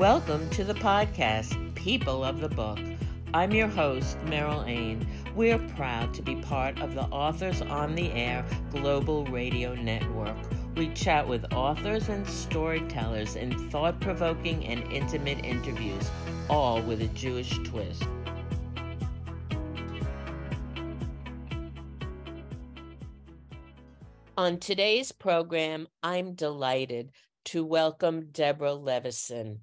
Welcome to the podcast, People of the Book. I'm your host, Meryl Ain. We're proud to be part of the Authors on the Air Global Radio Network. We chat with authors and storytellers in thought provoking and intimate interviews, all with a Jewish twist. On today's program, I'm delighted to welcome Deborah Levison.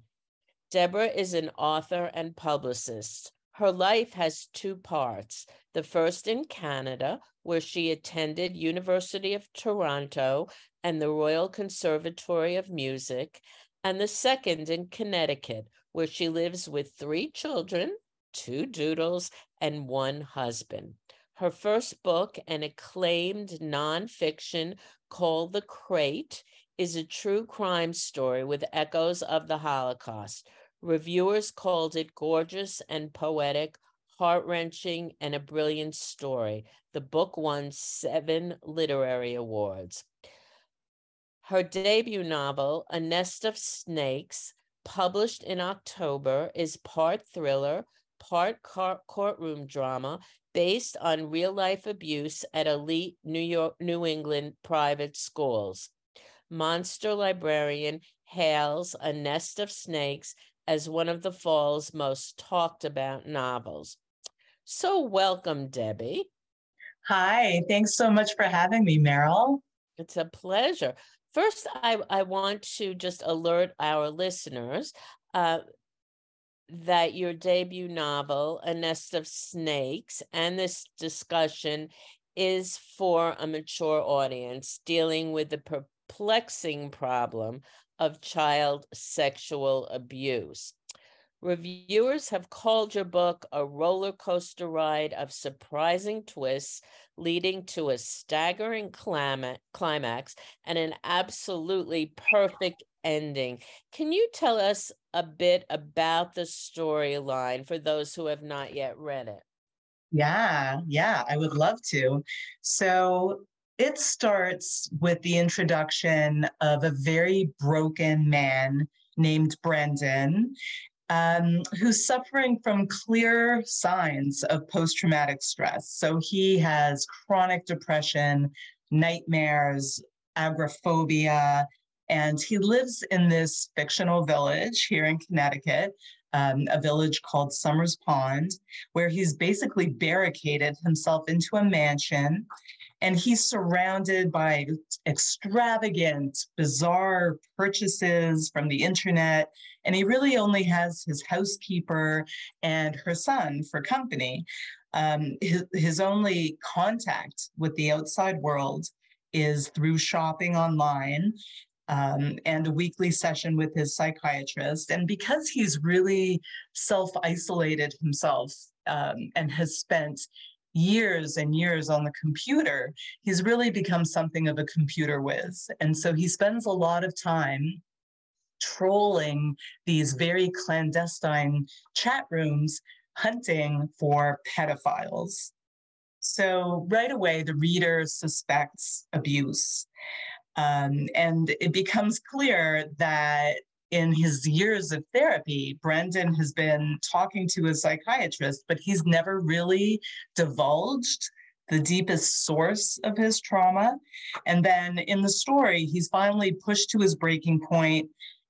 Deborah is an author and publicist. Her life has two parts. The first in Canada, where she attended University of Toronto and the Royal Conservatory of Music, and the second in Connecticut, where she lives with three children, two doodles, and one husband. Her first book, an acclaimed nonfiction called The Crate, is a true crime story with echoes of the Holocaust. Reviewers called it gorgeous and poetic, heart wrenching, and a brilliant story. The book won seven literary awards. Her debut novel, A Nest of Snakes, published in October, is part thriller, part courtroom drama based on real life abuse at elite New York, New England private schools. Monster Librarian hails A Nest of Snakes as one of the fall's most talked about novels. So, welcome, Debbie. Hi, thanks so much for having me, Meryl. It's a pleasure. First, I, I want to just alert our listeners uh, that your debut novel, A Nest of Snakes, and this discussion is for a mature audience dealing with the perplexing problem of child sexual abuse. Reviewers have called your book a roller coaster ride of surprising twists, leading to a staggering climax and an absolutely perfect ending. Can you tell us a bit about the storyline for those who have not yet read it? Yeah, yeah, I would love to. So, it starts with the introduction of a very broken man named Brendan, um, who's suffering from clear signs of post traumatic stress. So he has chronic depression, nightmares, agoraphobia, and he lives in this fictional village here in Connecticut. Um, a village called Summers Pond, where he's basically barricaded himself into a mansion and he's surrounded by extravagant, bizarre purchases from the internet. And he really only has his housekeeper and her son for company. Um, his, his only contact with the outside world is through shopping online um, and a weekly session with his psychiatrist. And because he's really self isolated himself um, and has spent years and years on the computer, he's really become something of a computer whiz. And so he spends a lot of time trolling these very clandestine chat rooms, hunting for pedophiles. So right away, the reader suspects abuse. Um, and it becomes clear that in his years of therapy, Brendan has been talking to a psychiatrist, but he's never really divulged the deepest source of his trauma. And then in the story, he's finally pushed to his breaking point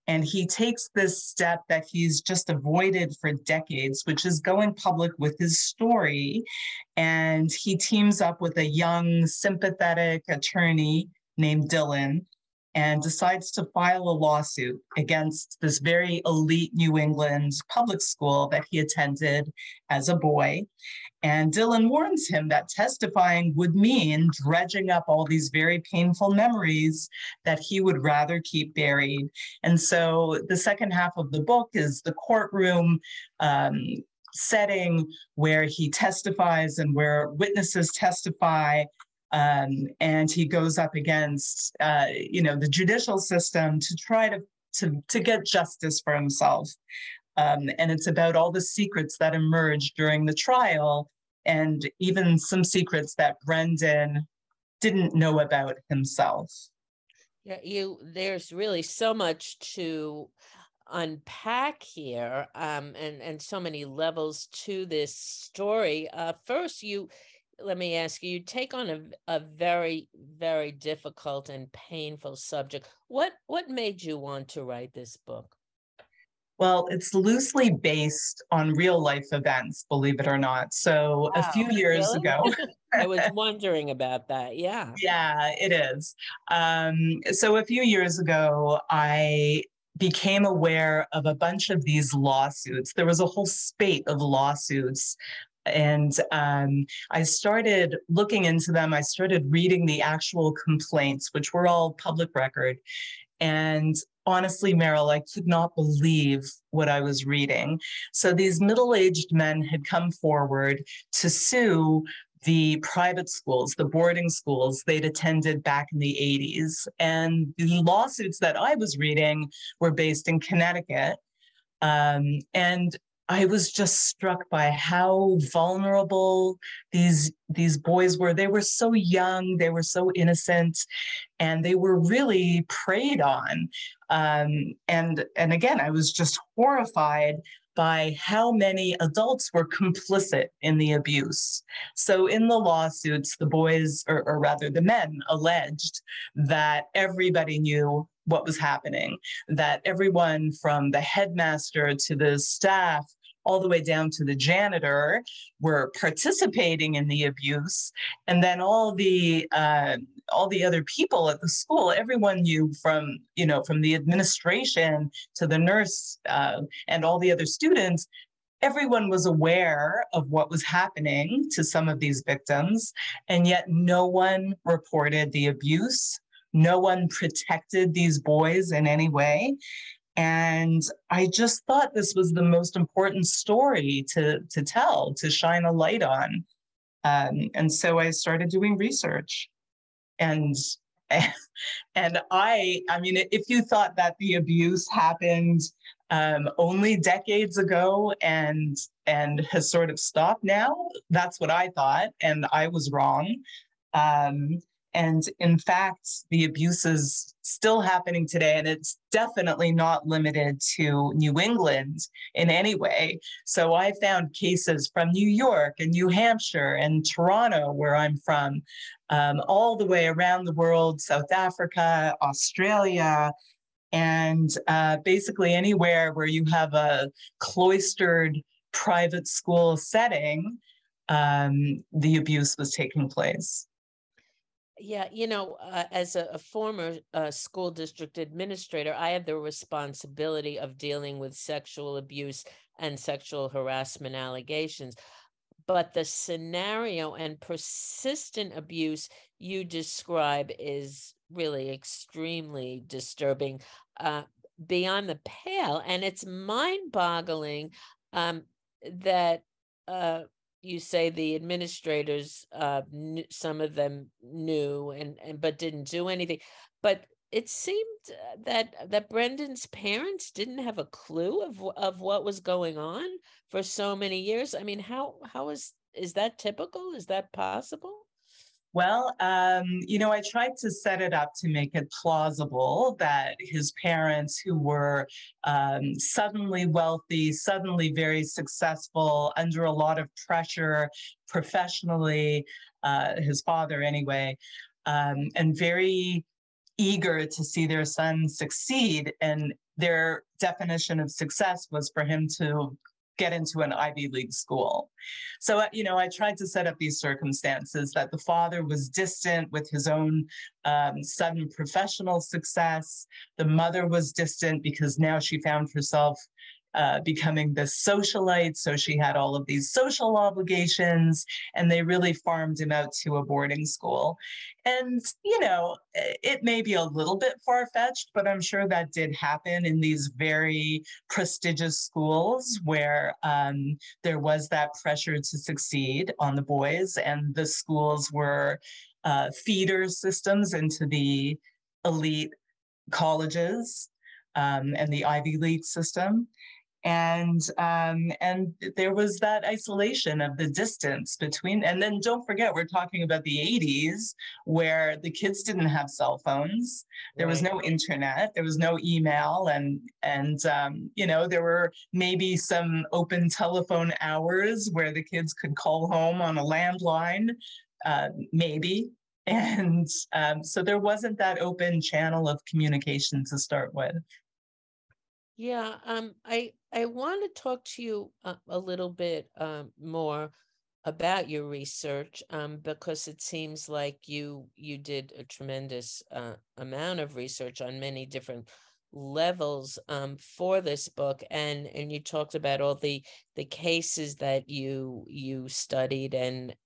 and he takes this step that he's just avoided for decades, which is going public with his story. And he teams up with a young, sympathetic attorney named Dylan and decides to file a lawsuit against this very elite New England public school that he attended as a boy. And Dylan warns him that testifying would mean dredging up all these very painful memories that he would rather keep buried. And so the second half of the book is the courtroom. Um, setting where he testifies and where witnesses testify um, and he goes up against uh, you know the judicial system to try to to, to get justice for himself. Um, and it's about all the secrets that emerged during the trial and even some secrets that brendan didn't know about himself. Yeah you there's really so much to unpack here um, and and so many levels to this story. Uh, first you let me ask you you take on a, a very very difficult and painful subject what what made you want to write this book well, it's loosely based on real life events, believe it or not. So wow, a few years really? ago. I was wondering about that. Yeah. Yeah, it is. Um, so a few years ago, I became aware of a bunch of these lawsuits. There was a whole spate of lawsuits. And um, I started looking into them. I started reading the actual complaints, which were all public record. And honestly, Meryl, I could not believe what I was reading. So these middle aged men had come forward to sue the private schools, the boarding schools they'd attended back in the 80s. And the lawsuits that I was reading were based in Connecticut. Um, and I was just struck by how vulnerable these these boys were. They were so young, they were so innocent, and they were really preyed on. Um, and and again, I was just horrified by how many adults were complicit in the abuse. So, in the lawsuits, the boys, or, or, rather the men, alleged that everybody knew what was happening, that everyone from the headmaster to the staff all the way down to the janitor were participating in the abuse. And then all the uh, all the other people at the school everyone knew from you know from the administration to the nurse uh, and all the other students everyone was aware of what was happening to some of these victims. And yet no one reported the abuse. No one protected these boys in any way and I just thought this was the most important story to, to tell, to shine a light on. Um, and so I started doing research. And and I, I mean, if you thought that the abuse happened um, only decades ago and and has sort of stopped now, that's what I thought, and I was wrong. Um, and in fact, the abuse is still happening today, and it's definitely not limited to New England in any way. So I found cases from New York and New Hampshire and Toronto, where I'm from, um, all the way around the world, South Africa, Australia, and uh, basically anywhere where you have a cloistered private school setting, um, the abuse was taking place. Yeah, you know, uh, as a, a former uh, school district administrator, I have the responsibility of dealing with sexual abuse and sexual harassment allegations. But the scenario and persistent abuse you describe is really extremely disturbing, uh, beyond the pale. And it's mind boggling um, that uh, you say the administrators uh, some of them knew and, and but didn't do anything but it seemed uh, that that Brendan's parents didn't have a clue of of what was going on for so many years. I mean, how how is is that typical? Is that possible? Well, um, you know, I tried to set it up to make it plausible that his parents, who were um, suddenly wealthy, suddenly very successful, under a lot of pressure professionally, uh, his father anyway, um, and very eager to see their son succeed. And their definition of success was for him to get into an Ivy League school. So, uh, you know, I tried to set up these circumstances that the father was distant with his own um, sudden professional success. The mother was distant because now she found herself uh, becoming this socialite. So she had all of these social obligations, and they really farmed him out to a boarding school. And, you know, it may be a little bit far fetched, but I'm sure that did happen in these very prestigious schools where um, there was that pressure to succeed on the boys, and the schools were uh, feeder systems into the elite colleges um, and the Ivy League system. And um, and there was that isolation of the distance between and then don't forget we're talking about the 80s where the kids didn't have cell phones. There was no internet there was no email and and um, you know there were maybe some open telephone hours where the kids could call home on a landline uh, maybe. And um, so there wasn't that open channel of communication to start with yeah, um, I I want to talk to you a, a little bit um, more about your research um, because it seems like you you did a tremendous uh, amount of research on many different levels um, for this book and and you talked about all the the cases that you you studied and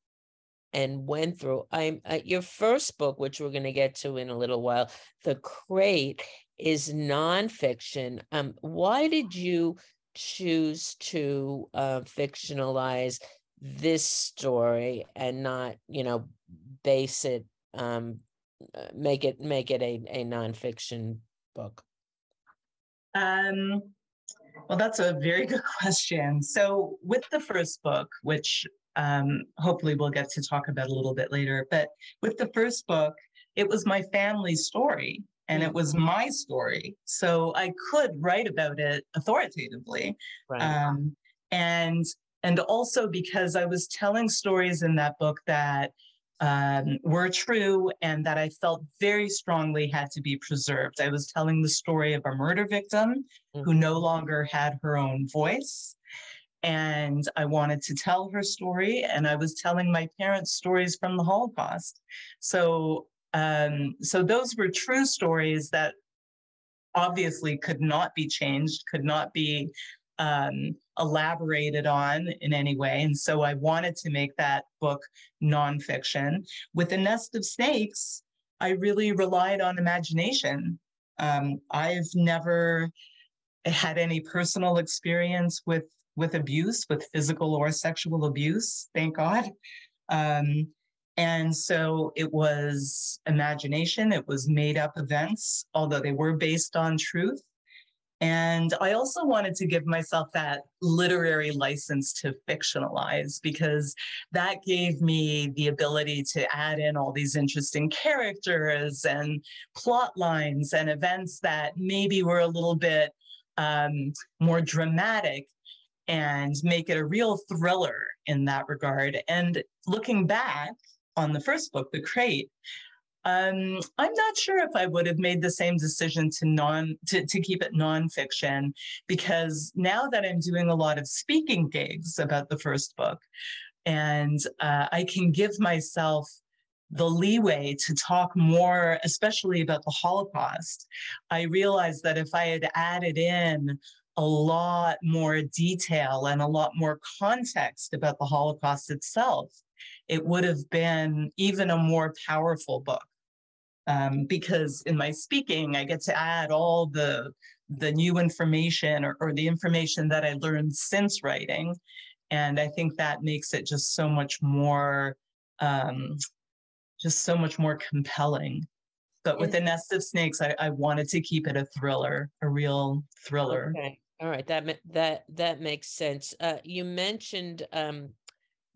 and went through. I'm uh, your first book which we're going to get to in a little while the crate is nonfiction. Um, why did you choose to uh, fictionalize this story and not, you know, base it, um, uh, make it make it a, a nonfiction book? Um, well, that's a very good question. So, with the first book, which um, hopefully we'll get to talk about a little bit later, but with the first book, it was my family story and it was my story. So I could write about it authoritatively. Right. Um, and and also because I was telling stories in that book that um, were true and that I felt very strongly had to be preserved. I was telling the story of a murder victim mm-hmm. who no longer had her own voice. And I wanted to tell her story, and I was telling my parents' stories from the Holocaust. So um, so those were true stories that obviously could not be changed, could not be um, elaborated on in any way. And so I wanted to make that book nonfiction. With A Nest of Snakes, I really relied on imagination. Um, I've never had any personal experience with with abuse, with physical or sexual abuse, thank God. Um, and so it was imagination, it was made up events, although they were based on truth. And I also wanted to give myself that literary license to fictionalize because that gave me the ability to add in all these interesting characters and plot lines and events that maybe were a little bit um, more dramatic and make it a real thriller in that regard. And looking back, on the first book, The Crate, um, I'm not sure if I would have made the same decision to non to, to keep it nonfiction because now that I'm doing a lot of speaking gigs about the first book, and uh, I can give myself the leeway to talk more, especially about the Holocaust. I realized that if I had added in a lot more detail and a lot more context about the Holocaust itself, it would have been even a more powerful book. Um, because in my speaking, I get to add all the the new information or, or the information that I learned since writing. And I think that makes it just so much more um, just so much more compelling. But with the nest of snakes, I, I wanted to keep it a thriller, a real thriller. Okay. All right, that that that makes sense. Uh, you mentioned um,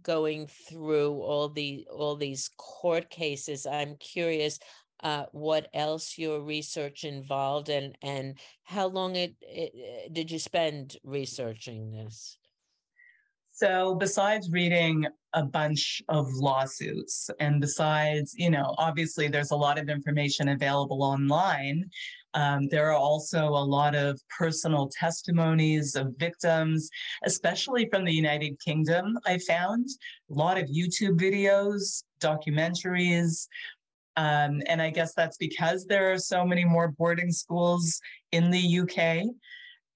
going through all the all these court cases i'm curious uh, what else your research involved and and how long it, it did you spend researching this so besides reading a bunch of lawsuits and besides you know obviously there's a lot of information available online um, there are also a lot of personal testimonies of victims, especially from the United Kingdom. I found a lot of YouTube videos, documentaries. Um, and I guess that's because there are so many more boarding schools in the UK.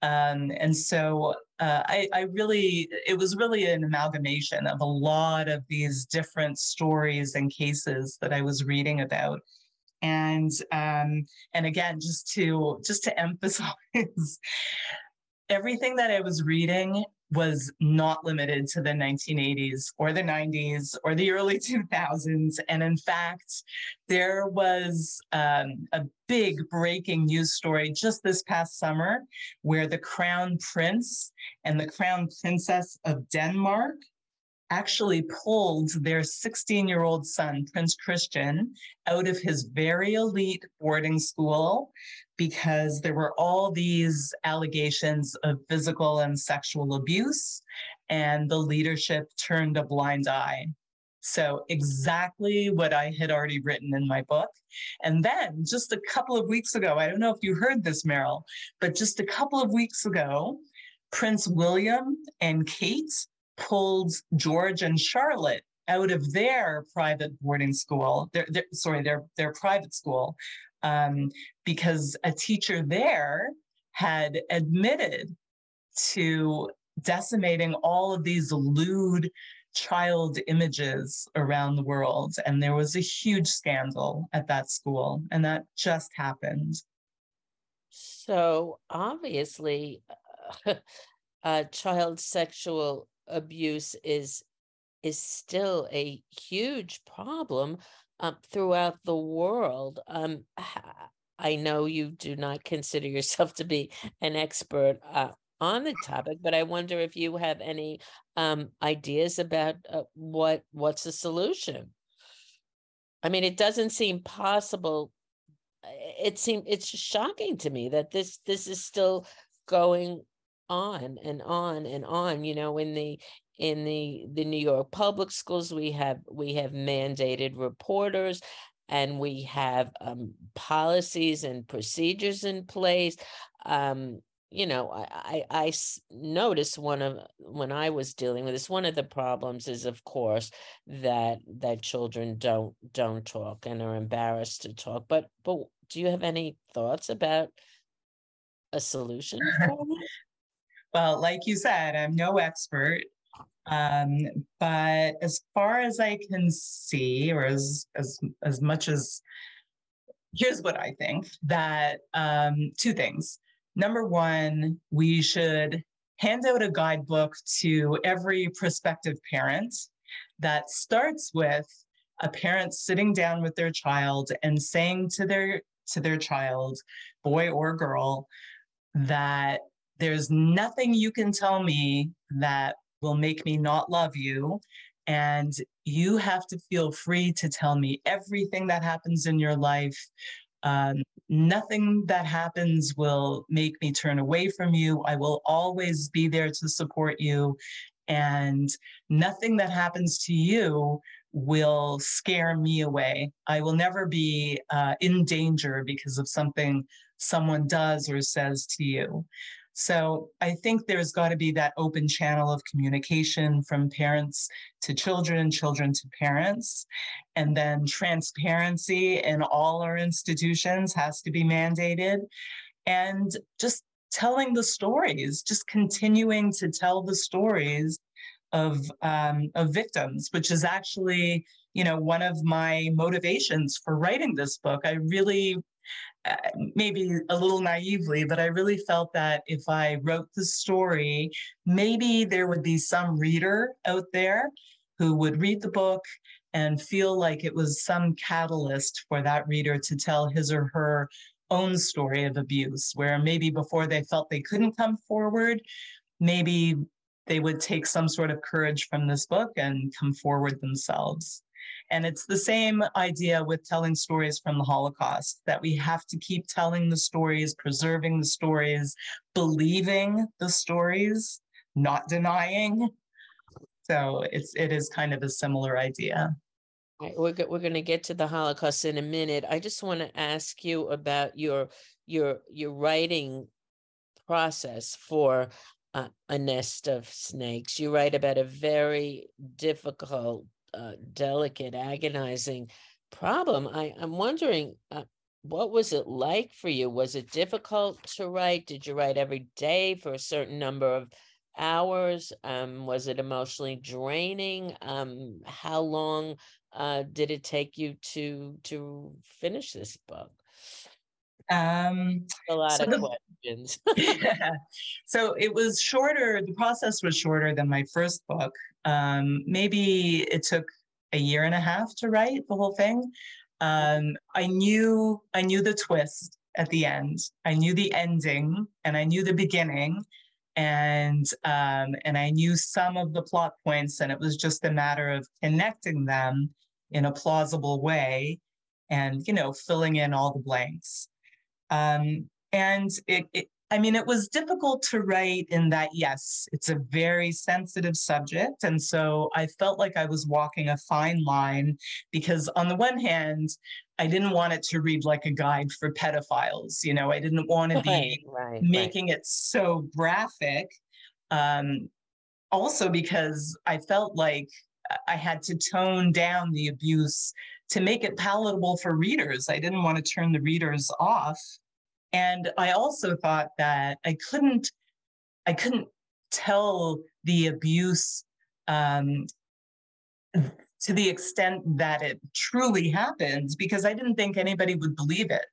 Um, and so uh, I, I, really, it was really an amalgamation of a lot of these different stories and cases that I was reading about. And um, and again just to just to emphasize everything that i was reading was not limited to the 1980s or the 90s or the early 2000s. And in fact, there was um, a big breaking news story just this past summer where the crown prince and the crown princess of Denmark actually pulled their 16 year old son, Prince Christian, out of his very elite boarding school because there were all these allegations of physical and sexual abuse, and the leadership turned a blind eye. So, exactly what I had already written in my book. And then just a couple of weeks ago, I don't know if you heard this, Meryl, but just a couple of weeks ago, Prince William and Kate pulled George and Charlotte out of their private boarding school, their, their sorry, their, their private school, um, because a teacher there had admitted to decimating all of these lewd child images around the world. And there was a huge scandal at that school, and that just happened. So obviously, uh, child sexual abuse is is still a huge problem um, throughout the world. Um, I know you do not consider yourself to be an expert uh, on the topic, but I wonder if you have any um, ideas about uh, what what's the solution. I mean, it doesn't seem possible. It seems it's shocking to me that this this is still going on and on and on you know in the in the the new york public schools we have we have mandated reporters and we have um, policies and procedures in place. Um, you know I, I i noticed one of when i was dealing with this one of the problems is of course that that children don't don't talk and are embarrassed to talk but but do you have any thoughts about a solution for well, like you said, I'm no expert. Um, but as far as I can see, or as as as much as here's what I think that um, two things. Number one, we should hand out a guidebook to every prospective parent that starts with a parent sitting down with their child and saying to their to their child, boy or girl, that there's nothing you can tell me that will make me not love you. And you have to feel free to tell me everything that happens in your life. Um, nothing that happens will make me turn away from you. I will always be there to support you. And nothing that happens to you will scare me away. I will never be uh, in danger because of something someone does or says to you. So I think there's got to be that open channel of communication from parents to children, children to parents. And then transparency in all our institutions has to be mandated. And just telling the stories, just continuing to tell the stories of um, of victims, which is actually, you know, one of my motivations for writing this book. I really uh, maybe a little naively, but I really felt that if I wrote the story, maybe there would be some reader out there who would read the book and feel like it was some catalyst for that reader to tell his or her own story of abuse, where maybe before they felt they couldn't come forward, maybe they would take some sort of courage from this book and come forward themselves. And it's the same idea with telling stories from the Holocaust that we have to keep telling the stories, preserving the stories, believing the stories, not denying. So it's it is kind of a similar idea. Right, we're we're going to get to the Holocaust in a minute. I just want to ask you about your your your writing process for uh, a nest of snakes. You write about a very difficult uh, delicate, agonizing problem. I, I'm wondering, uh, what was it like for you? Was it difficult to write? Did you write every day for a certain number of hours? Um, was it emotionally draining? Um, how long uh, did it take you to to finish this book? Um, a lot so of the- questions. yeah. So it was shorter, the process was shorter than my first book. Um, maybe it took a year and a half to write the whole thing. Um, I knew I knew the twist at the end. I knew the ending and I knew the beginning and um, and I knew some of the plot points, and it was just a matter of connecting them in a plausible way, and you know, filling in all the blanks. Um, and it, it, I mean, it was difficult to write in that. Yes, it's a very sensitive subject, and so I felt like I was walking a fine line because, on the one hand, I didn't want it to read like a guide for pedophiles. You know, I didn't want to be right, right, right. making it so graphic. Um, also, because I felt like I had to tone down the abuse to make it palatable for readers. I didn't want to turn the readers off. And I also thought that I couldn't, I couldn't tell the abuse um, to the extent that it truly happened because I didn't think anybody would believe it.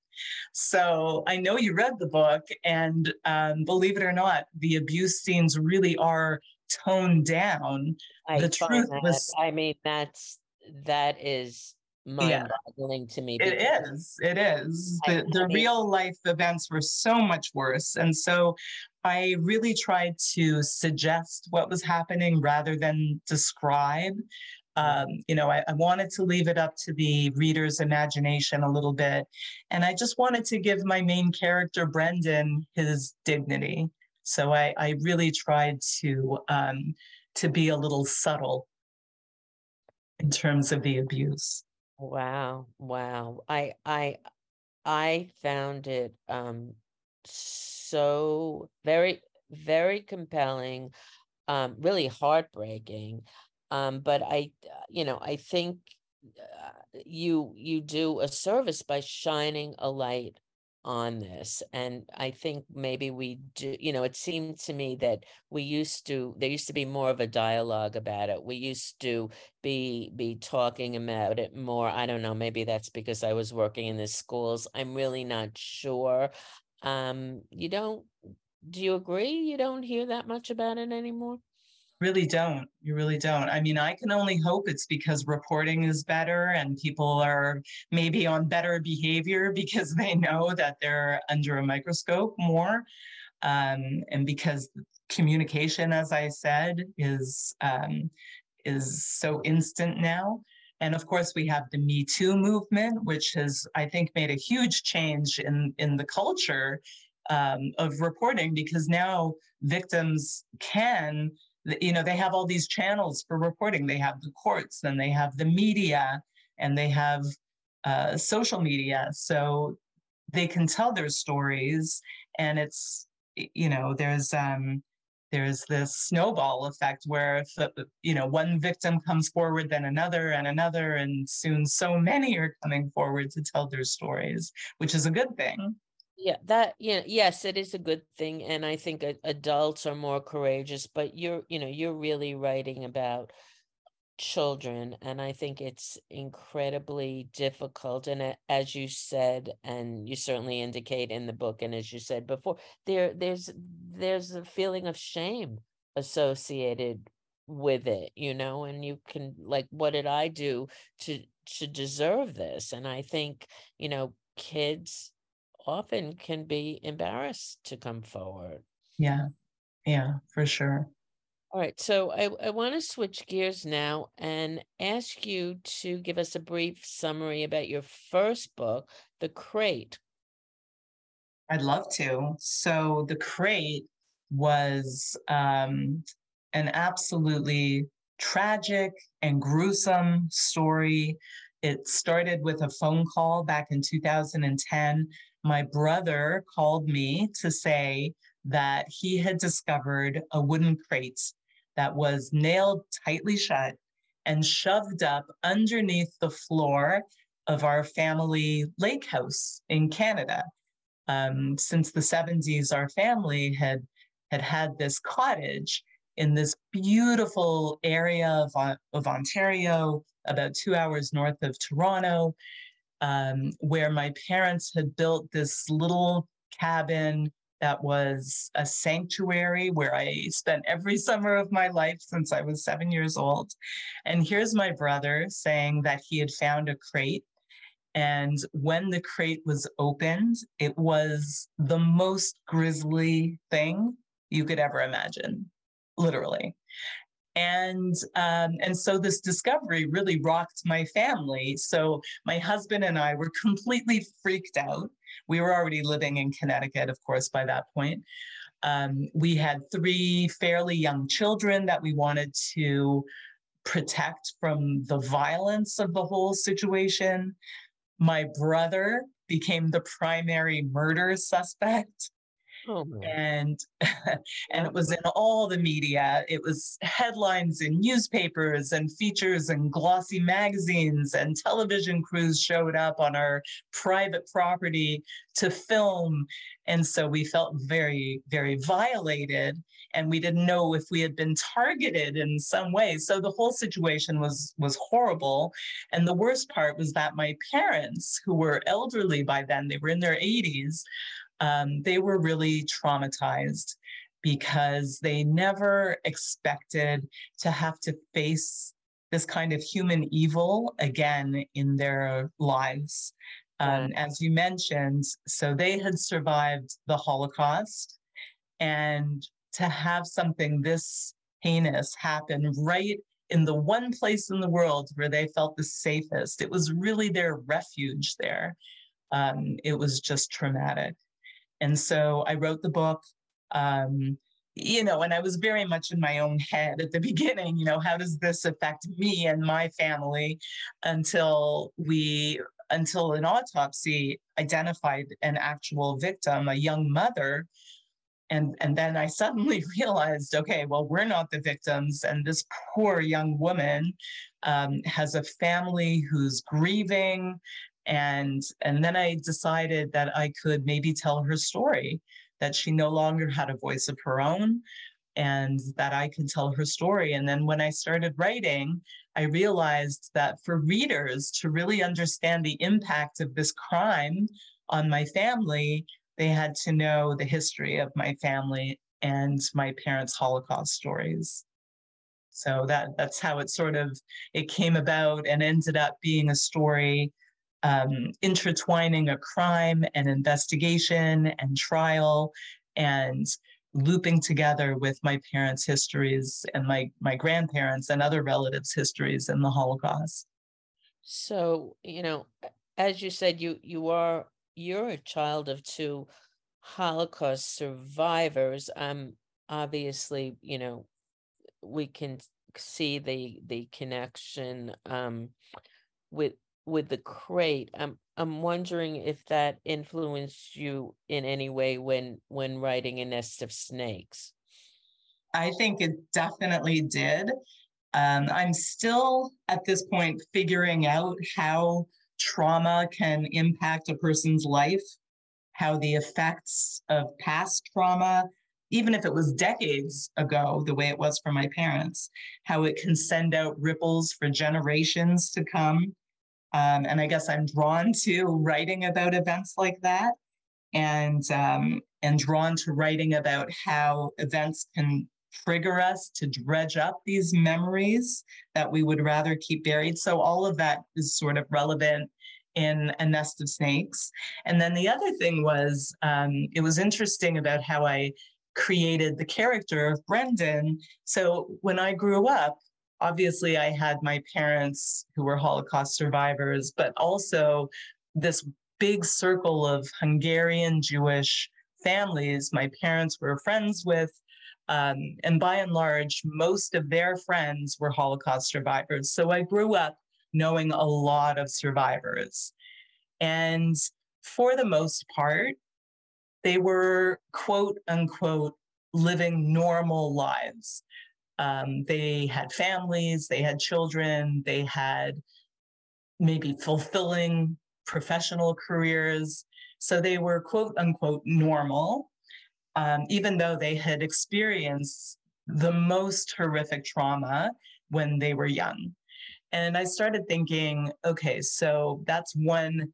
So I know you read the book, and um, believe it or not, the abuse scenes really are toned down. I the truth that- was- I mean, that's that is mind-boggling to me. It is. It is. I- The, I the mean- real life events were so much worse. And so I really tried to suggest what was happening rather than describe. Um, you know, I, I wanted to leave it up to the reader's imagination a little bit. And I just wanted to give my main character, Brendan, his dignity. So I, I really tried to um, to be a little subtle in terms of the abuse. Wow, wow. I I I found it um so very very compelling, um really heartbreaking. Um but I you know, I think uh, you you do a service by shining a light on this and I think maybe we do you know it seemed to me that we used to there used to be more of a dialogue about it. We used to be be talking about it more. I don't know maybe that's because i was working in the schools. I'm really not sure. Um you don't do you agree you don't hear that much about it anymore really don't. You really don't. I mean i can only hope it's because reporting is better and people are maybe on better behavior because they know that they're under a microscope more. Um, and because communication as i said is um, is so instant now. And of course we have the me too movement which has i think made a huge change in in the culture um, of reporting because now victims can you know they have all these channels for reporting. They have the courts and they have the media and they have uh, social media. So they can tell their stories and it's you know there's um there's this snowball effect where if uh, you know one victim comes forward then another and another and soon so many are coming forward to tell their stories which is a good thing Yeah, that, yeah, yes, it is a good thing. And I think adults are more courageous, but you're, you know, you're really writing about children. And I think it's incredibly difficult. And as you said, and you certainly indicate in the book, and as you said before, there, there's, there's a feeling of shame associated with it, you know, and you can like, what did I do to, to deserve this? And I think, you know, kids often can be embarrassed to come forward. yeah yeah for sure All right, so I, I want to switch gears now and ask you to give us a brief summary about your first book, The Crate. I'd love to. So the crate was um, an absolutely tragic and gruesome story. It started with a phone call back in 2010. My brother called me to say that he had discovered a wooden crate that was nailed tightly shut and shoved up underneath the floor of our family lake house in Canada um, since the 70s, our family had had had this cottage in this beautiful area of, of Ontario, about two hours north of Toronto. Um, where my parents had built this little cabin that was a sanctuary where I spent every summer of my life since I was seven years old. And here's my brother saying that he had found a crate. And when the crate was opened, it was the most grisly thing you could ever imagine, literally. And um, and so this discovery really rocked my family. So my husband and I were completely freaked out we were already living in Connecticut, of course, by that point. Um, we had three fairly young children that we wanted to protect from the violence of the whole situation. My brother became the primary murder suspect. Oh, and and it was in all the media. It was headlines in newspapers and features and glossy magazines and television crews showed up on our private property to film. And so we felt very, very violated. And we didn't know if we had been targeted in some way. So the whole situation was was horrible. And the worst part was that my parents, who were elderly by then, they were in their 80s, um, they were really traumatized because they never expected to have to face this kind of human evil again in their lives. Um, as you mentioned, so they had survived the Holocaust, and to have something this heinous happen right in the one place in the world where they felt the safest, it was really their refuge there. Um, it was just traumatic. And so I wrote the book. Um, you know, and I was very much in my own head at the beginning, you know, how does this affect me and my family until we until an autopsy identified an actual victim, a young mother. And, and then I suddenly realized, okay, well, we're not the victims. And this poor young woman um, has a family who's grieving and and then i decided that i could maybe tell her story that she no longer had a voice of her own and that i could tell her story. And then when i started writing i realized that for readers to really understand the impact of this crime on my family they had to know the history of my family and my parents holocaust stories. So that that's how it sort of it came about and ended up being a story um, intertwining a crime and investigation and trial and looping together with my parents' histories and my, my grandparents and other relatives' histories in the Holocaust. So, you know, as you said, you you are you're a child of two Holocaust survivors. Um obviously, you know, we can see the the connection um with with the crate i'm i'm wondering if that influenced you in any way when when writing a nest of snakes i think it definitely did um, i'm still at this point figuring out how trauma can impact a person's life how the effects of past trauma even if it was decades ago, the way it was for my parents, how it can send out ripples for generations to come. Um, and I guess I'm drawn to writing about events like that and, um, and drawn to writing about how events can trigger us to dredge up these memories that we would rather keep buried. So all of that is sort of relevant in A Nest of Snakes. And then the other thing was, um, it was interesting about how I created the character of Brendan. So when I grew up, obviously I had my parents who were Holocaust survivors, but also this big circle of Hungarian Jewish families my parents were friends with. Um, and by and large, most of their friends were Holocaust survivors. So I grew up knowing a lot of survivors. And for the most part, they were quote unquote living normal lives. Um, they had families, they had children, they had maybe fulfilling professional careers. So they were quote unquote normal, um, even though they had experienced the most horrific trauma when they were young. And I started thinking, okay, so that's one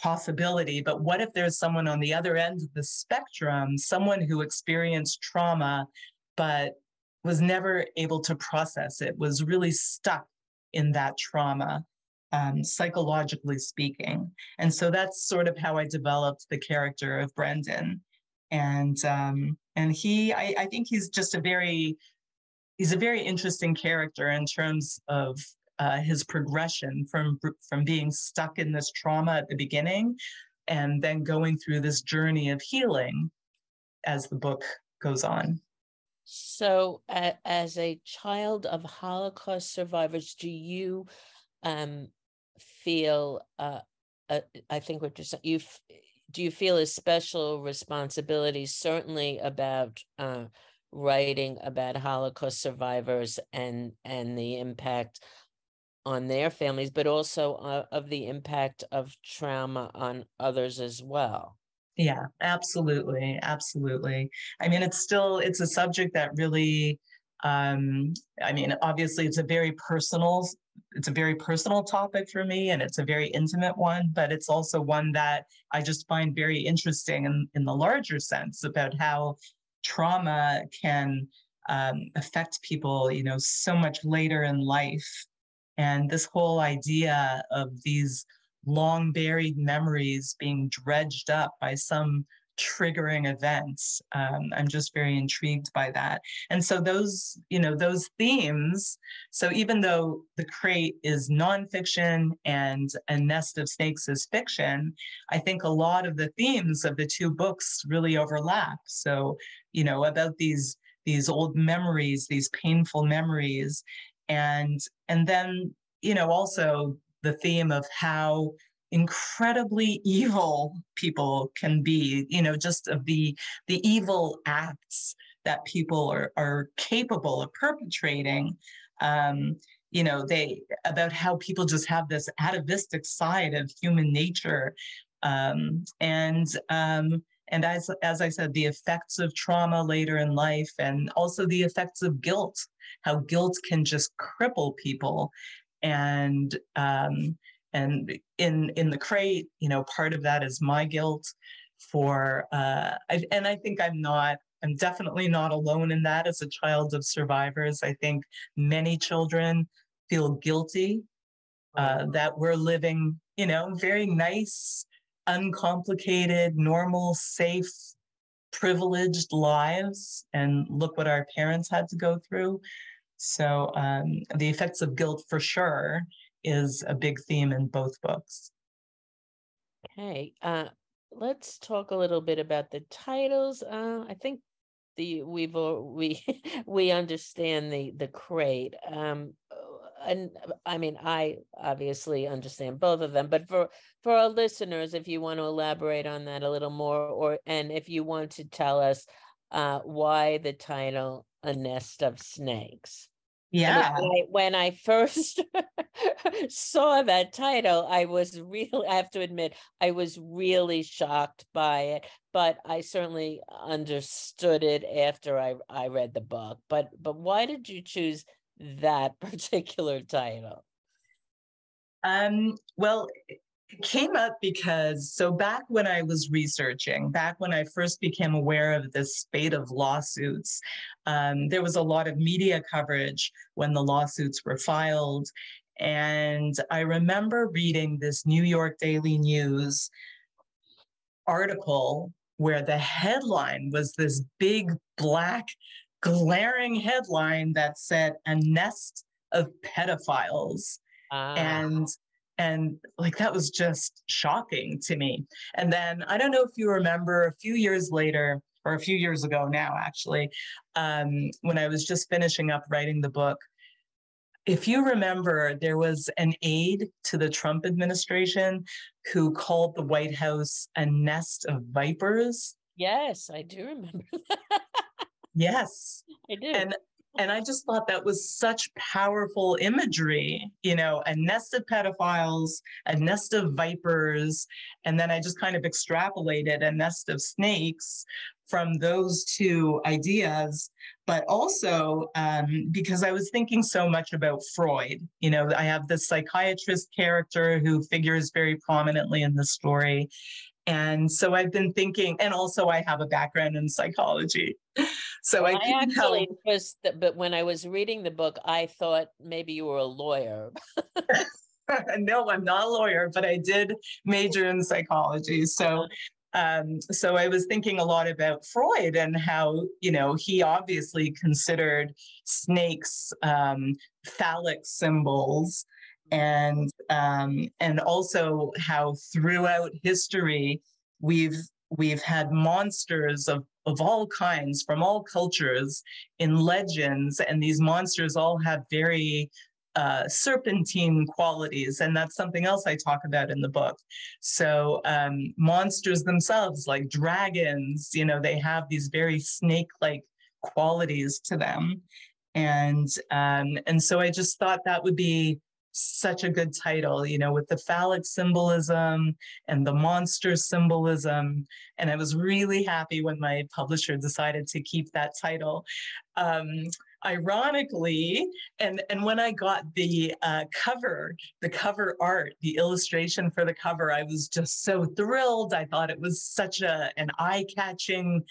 possibility, but what if there's someone on the other end of the spectrum, someone who experienced trauma, but was never able to process it, was really stuck in that trauma, um, psychologically speaking. And so that's sort of how I developed the character of Brendan. And um, and he, I, I think he's just a very, he's a very interesting character in terms of uh, his progression from from being stuck in this trauma at the beginning, and then going through this journey of healing as the book goes on. So, uh, as a child of Holocaust survivors, do you um, feel? Uh, uh, I think what you're saying, you do you feel a special responsibility, certainly about uh, writing about Holocaust survivors and and the impact on their families, but also uh, of the impact of trauma on others as well. Yeah, absolutely, absolutely. I mean, it's still it's a subject that really um i mean obviously it's a very personal it's a very personal topic for me and it's a very intimate one but it's also one that i just find very interesting in, in the larger sense about how trauma can um, affect people you know so much later in life and this whole idea of these long buried memories being dredged up by some triggering events. Um, i'm just very intrigued by that. And so those you know those themes so even though the crate is nonfiction and a nest of snakes is fiction i think a lot of the themes of the two books really overlap. So you know about these these old memories these painful memories and and then you know also the theme of how incredibly evil people can be you know just of the the evil acts that people are are capable of perpetrating. Um you know they about how people just have this atavistic side of human nature. Um and um and as as i said the effects of trauma later in life and also the effects of guilt how guilt can just cripple people and um, and in in the crate, you know, part of that is my guilt for, uh, I, and I think I'm not. I'm definitely not alone in that as a child of survivors. I think many children feel guilty uh, that we're living, you know, very nice, uncomplicated, normal, safe, privileged lives. And look what our parents had to go through. So um, the effects of guilt for sure is a big theme in both books. Okay, uh, let's talk a little bit about the titles. Uh, I think the we've we we understand the the crate. Um, and I mean, I obviously understand both of them, but for for our listeners, if you want to elaborate on that a little more, or and if you want to tell us uh, why the title a nest of snakes. Yeah. I when, I, when I first saw that title, I was really, I have to admit, I was really shocked by it, but I certainly understood it after I, I read the book. But but why did you choose that particular title? Um, well, came up because so back when I was researching, back when I first became aware of this spate of lawsuits, um, there was a lot of media coverage when the lawsuits were filed. And I remember reading this New York Daily News article where the headline was this big black glaring headline that said a nest of pedophiles. Uh. And and like that was just shocking to me. And then I don't know if you remember a few years later, or a few years ago now, actually, um, when I was just finishing up writing the book. If you remember, there was an aide to the Trump administration who called the White House a nest of vipers. Yes, I do remember yes. I do. And and I just thought that was such powerful imagery, you know, a nest of pedophiles, a nest of vipers, and then I just kind of extrapolated a nest of snakes from those two ideas. But also um, because I was thinking so much about Freud, you know, I have this psychiatrist character who figures very prominently in the story. And so I've been thinking, and also I have a background in psychology. So well, I, I actually help. was, but when I was reading the book, I thought maybe you were a lawyer. no, I'm not a lawyer, but I did major in psychology. So uh-huh. Um, so I was thinking a lot about Freud and how, you know, he obviously considered snakes um, phallic symbols and um, and also how throughout history we've we've had monsters of of all kinds from all cultures in legends and these monsters all have very uh, serpentine qualities and that's something else i talk about in the book. So um, monsters themselves like dragons you know they have these very snake like qualities to them. And um, and so i just thought that would be such a good title, you know, with the phallic symbolism and the monster symbolism. And I was really happy when my publisher decided to keep that title. Um, ironically, and, and when I got the uh, cover, the cover art, the illustration for the cover, I was just so thrilled. I thought it was such a, an eye catching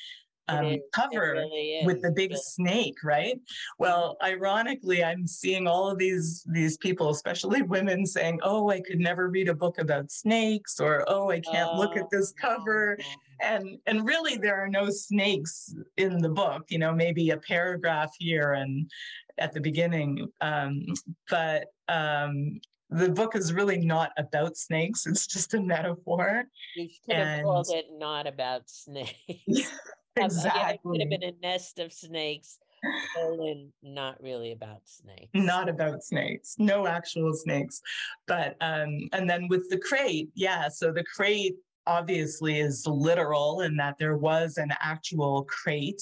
um, cover really with the big snake, right? Well, ironically, I'm seeing all of these these people, especially women, saying, "Oh, I could never read a book about snakes," or "Oh, I can't uh, look at this cover," and and really, there are no snakes in the book. You know, maybe a paragraph here and at the beginning, um, but um, the book is really not about snakes. It's just a metaphor. You should have and... called it "Not About Snakes." exactly. it could have been a nest of snakes. and not really about snakes. Not about snakes. No actual snakes. But um, and then with the crate, yeah. So the crate obviously is literal in that there was an actual crate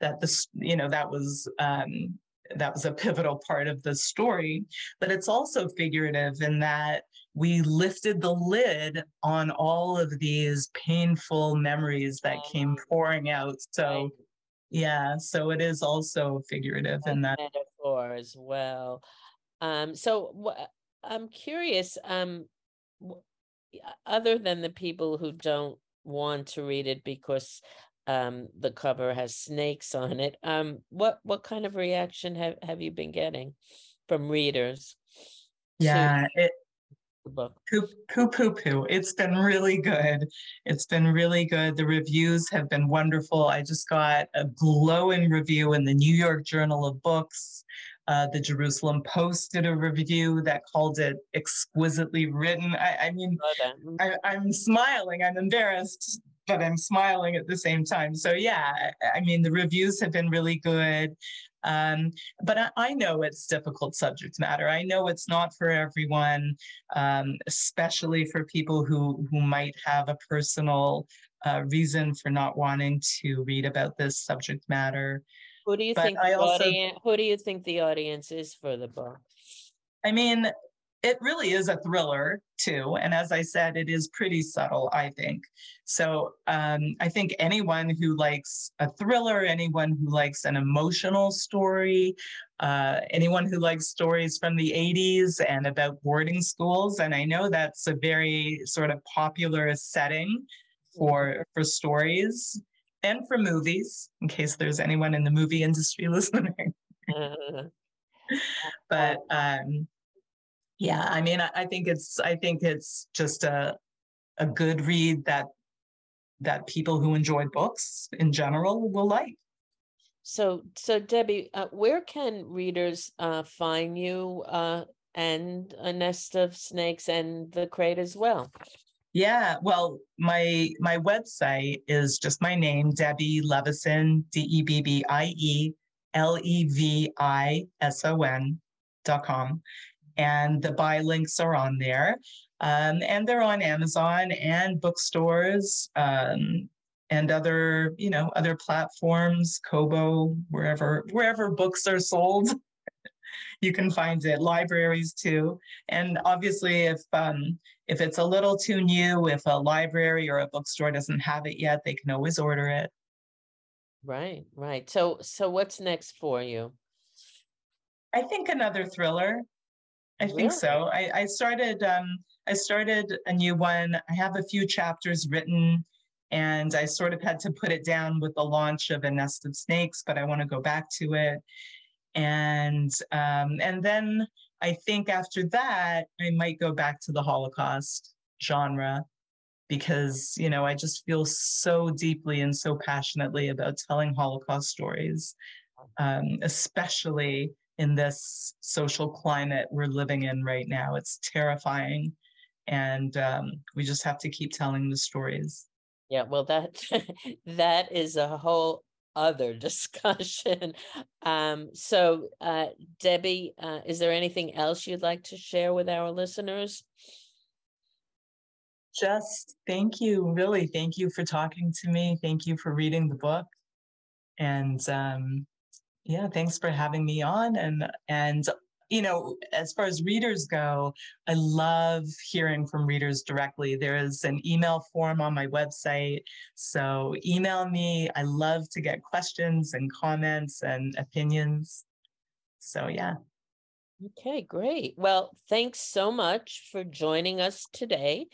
that the you know that was um that was a pivotal part of the story but it's also figurative in that we lifted the lid on all of these painful memories that came oh, pouring out. So, right. yeah, so it is also figurative in that metaphor as well. Um, so I'm curious. Um, other than the people who don't want to read it because um, the cover has snakes on it, um, what what kind of reaction have have you been getting from readers? Yeah, it book? Poo, poo, poo, poo. It's been really good. It's been really good. The reviews have been wonderful. I just got a glowing review in the New York Journal of Books. Uh, the Jerusalem Post did a review that called it exquisitely written. I, I mean, I, I'm smiling. I'm embarrassed but I'm smiling at the same time. So yeah, I mean the reviews have been really good. Um, but I, I, know it's difficult subject matter. I know it's not for everyone, um, especially for people who who might have a personal uh, reason for not wanting to read about this subject matter. Who do you but think the also, audience? Who do you think the audience is for the book? I mean, it really is a thriller too and as i said it is pretty subtle i think. So um, i think anyone who likes a thriller anyone who likes an emotional story uh, anyone who likes stories from the 80s and about boarding schools and i know that's a very sort of popular setting for for stories and for movies in case there's anyone in the movie industry listening. But um yeah i mean I, I, think it's i think it's just a a good read that that people who enjoy books in general will like. So so debbie uh, where can readers uh, find you uh, and a nest of snakes and the crate as well? Yeah well my my website is just my name debbie levison d-e-b-b-i-e l-e-v-i-s-o-n dot com and the buy links are on there. Um, and they're on Amazon and bookstores um, and other, you know, other platforms, Kobo, wherever wherever books are sold. you can find it. Libraries too, and obviously, if um, if it's a little too new, if a library or a bookstore doesn't have it yet, they can always order it. Right, right. So, so what's next for you? I think another thriller. I think so. I, I started um, I started a new one. I have a few chapters written and I sort of had to put it down with the launch of A Nest of Snakes, but I want to go back to it. And um, and then I think after that, I might go back to the Holocaust genre because you know I just feel so deeply and so passionately about telling Holocaust stories, um, especially in this social climate we're living in right now. It's terrifying, and um, we just have to keep telling the stories. Yeah, well, that that is a whole other discussion. Um, so, uh, Debbie, uh, is there anything else you'd like to share with our listeners? Just thank you, really, thank you for talking to me. Thank you for reading the book, and um, yeah, thanks for having me on. And and you know, as far as readers go, I love hearing from readers directly. There is an email form on my website. So email me. I love to get questions and comments and opinions. So, yeah. Okay, great. Well, thanks so much for joining us today,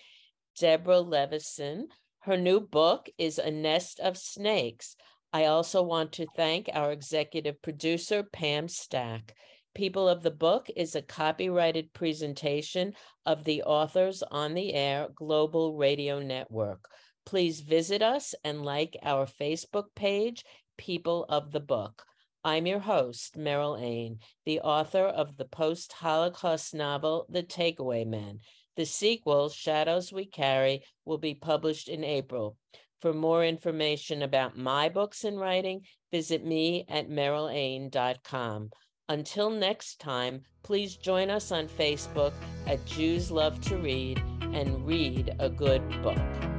Deborah Levison. Her new book is A Nest of Snakes. I also want to thank our executive producer, Pam Stack. People of the Book is a copyrighted presentation of the Authors on the Air Global Radio Network. Please visit us and like our Facebook page, People of the Book. I'm your host, Meryl Ain, the author of the post Holocaust novel, The Takeaway Man. The sequel, Shadows We Carry, will be published in April. For more information about my books and writing, visit me at merylain.com. Until next time, please join us on Facebook at Jews Love to Read and read a good book.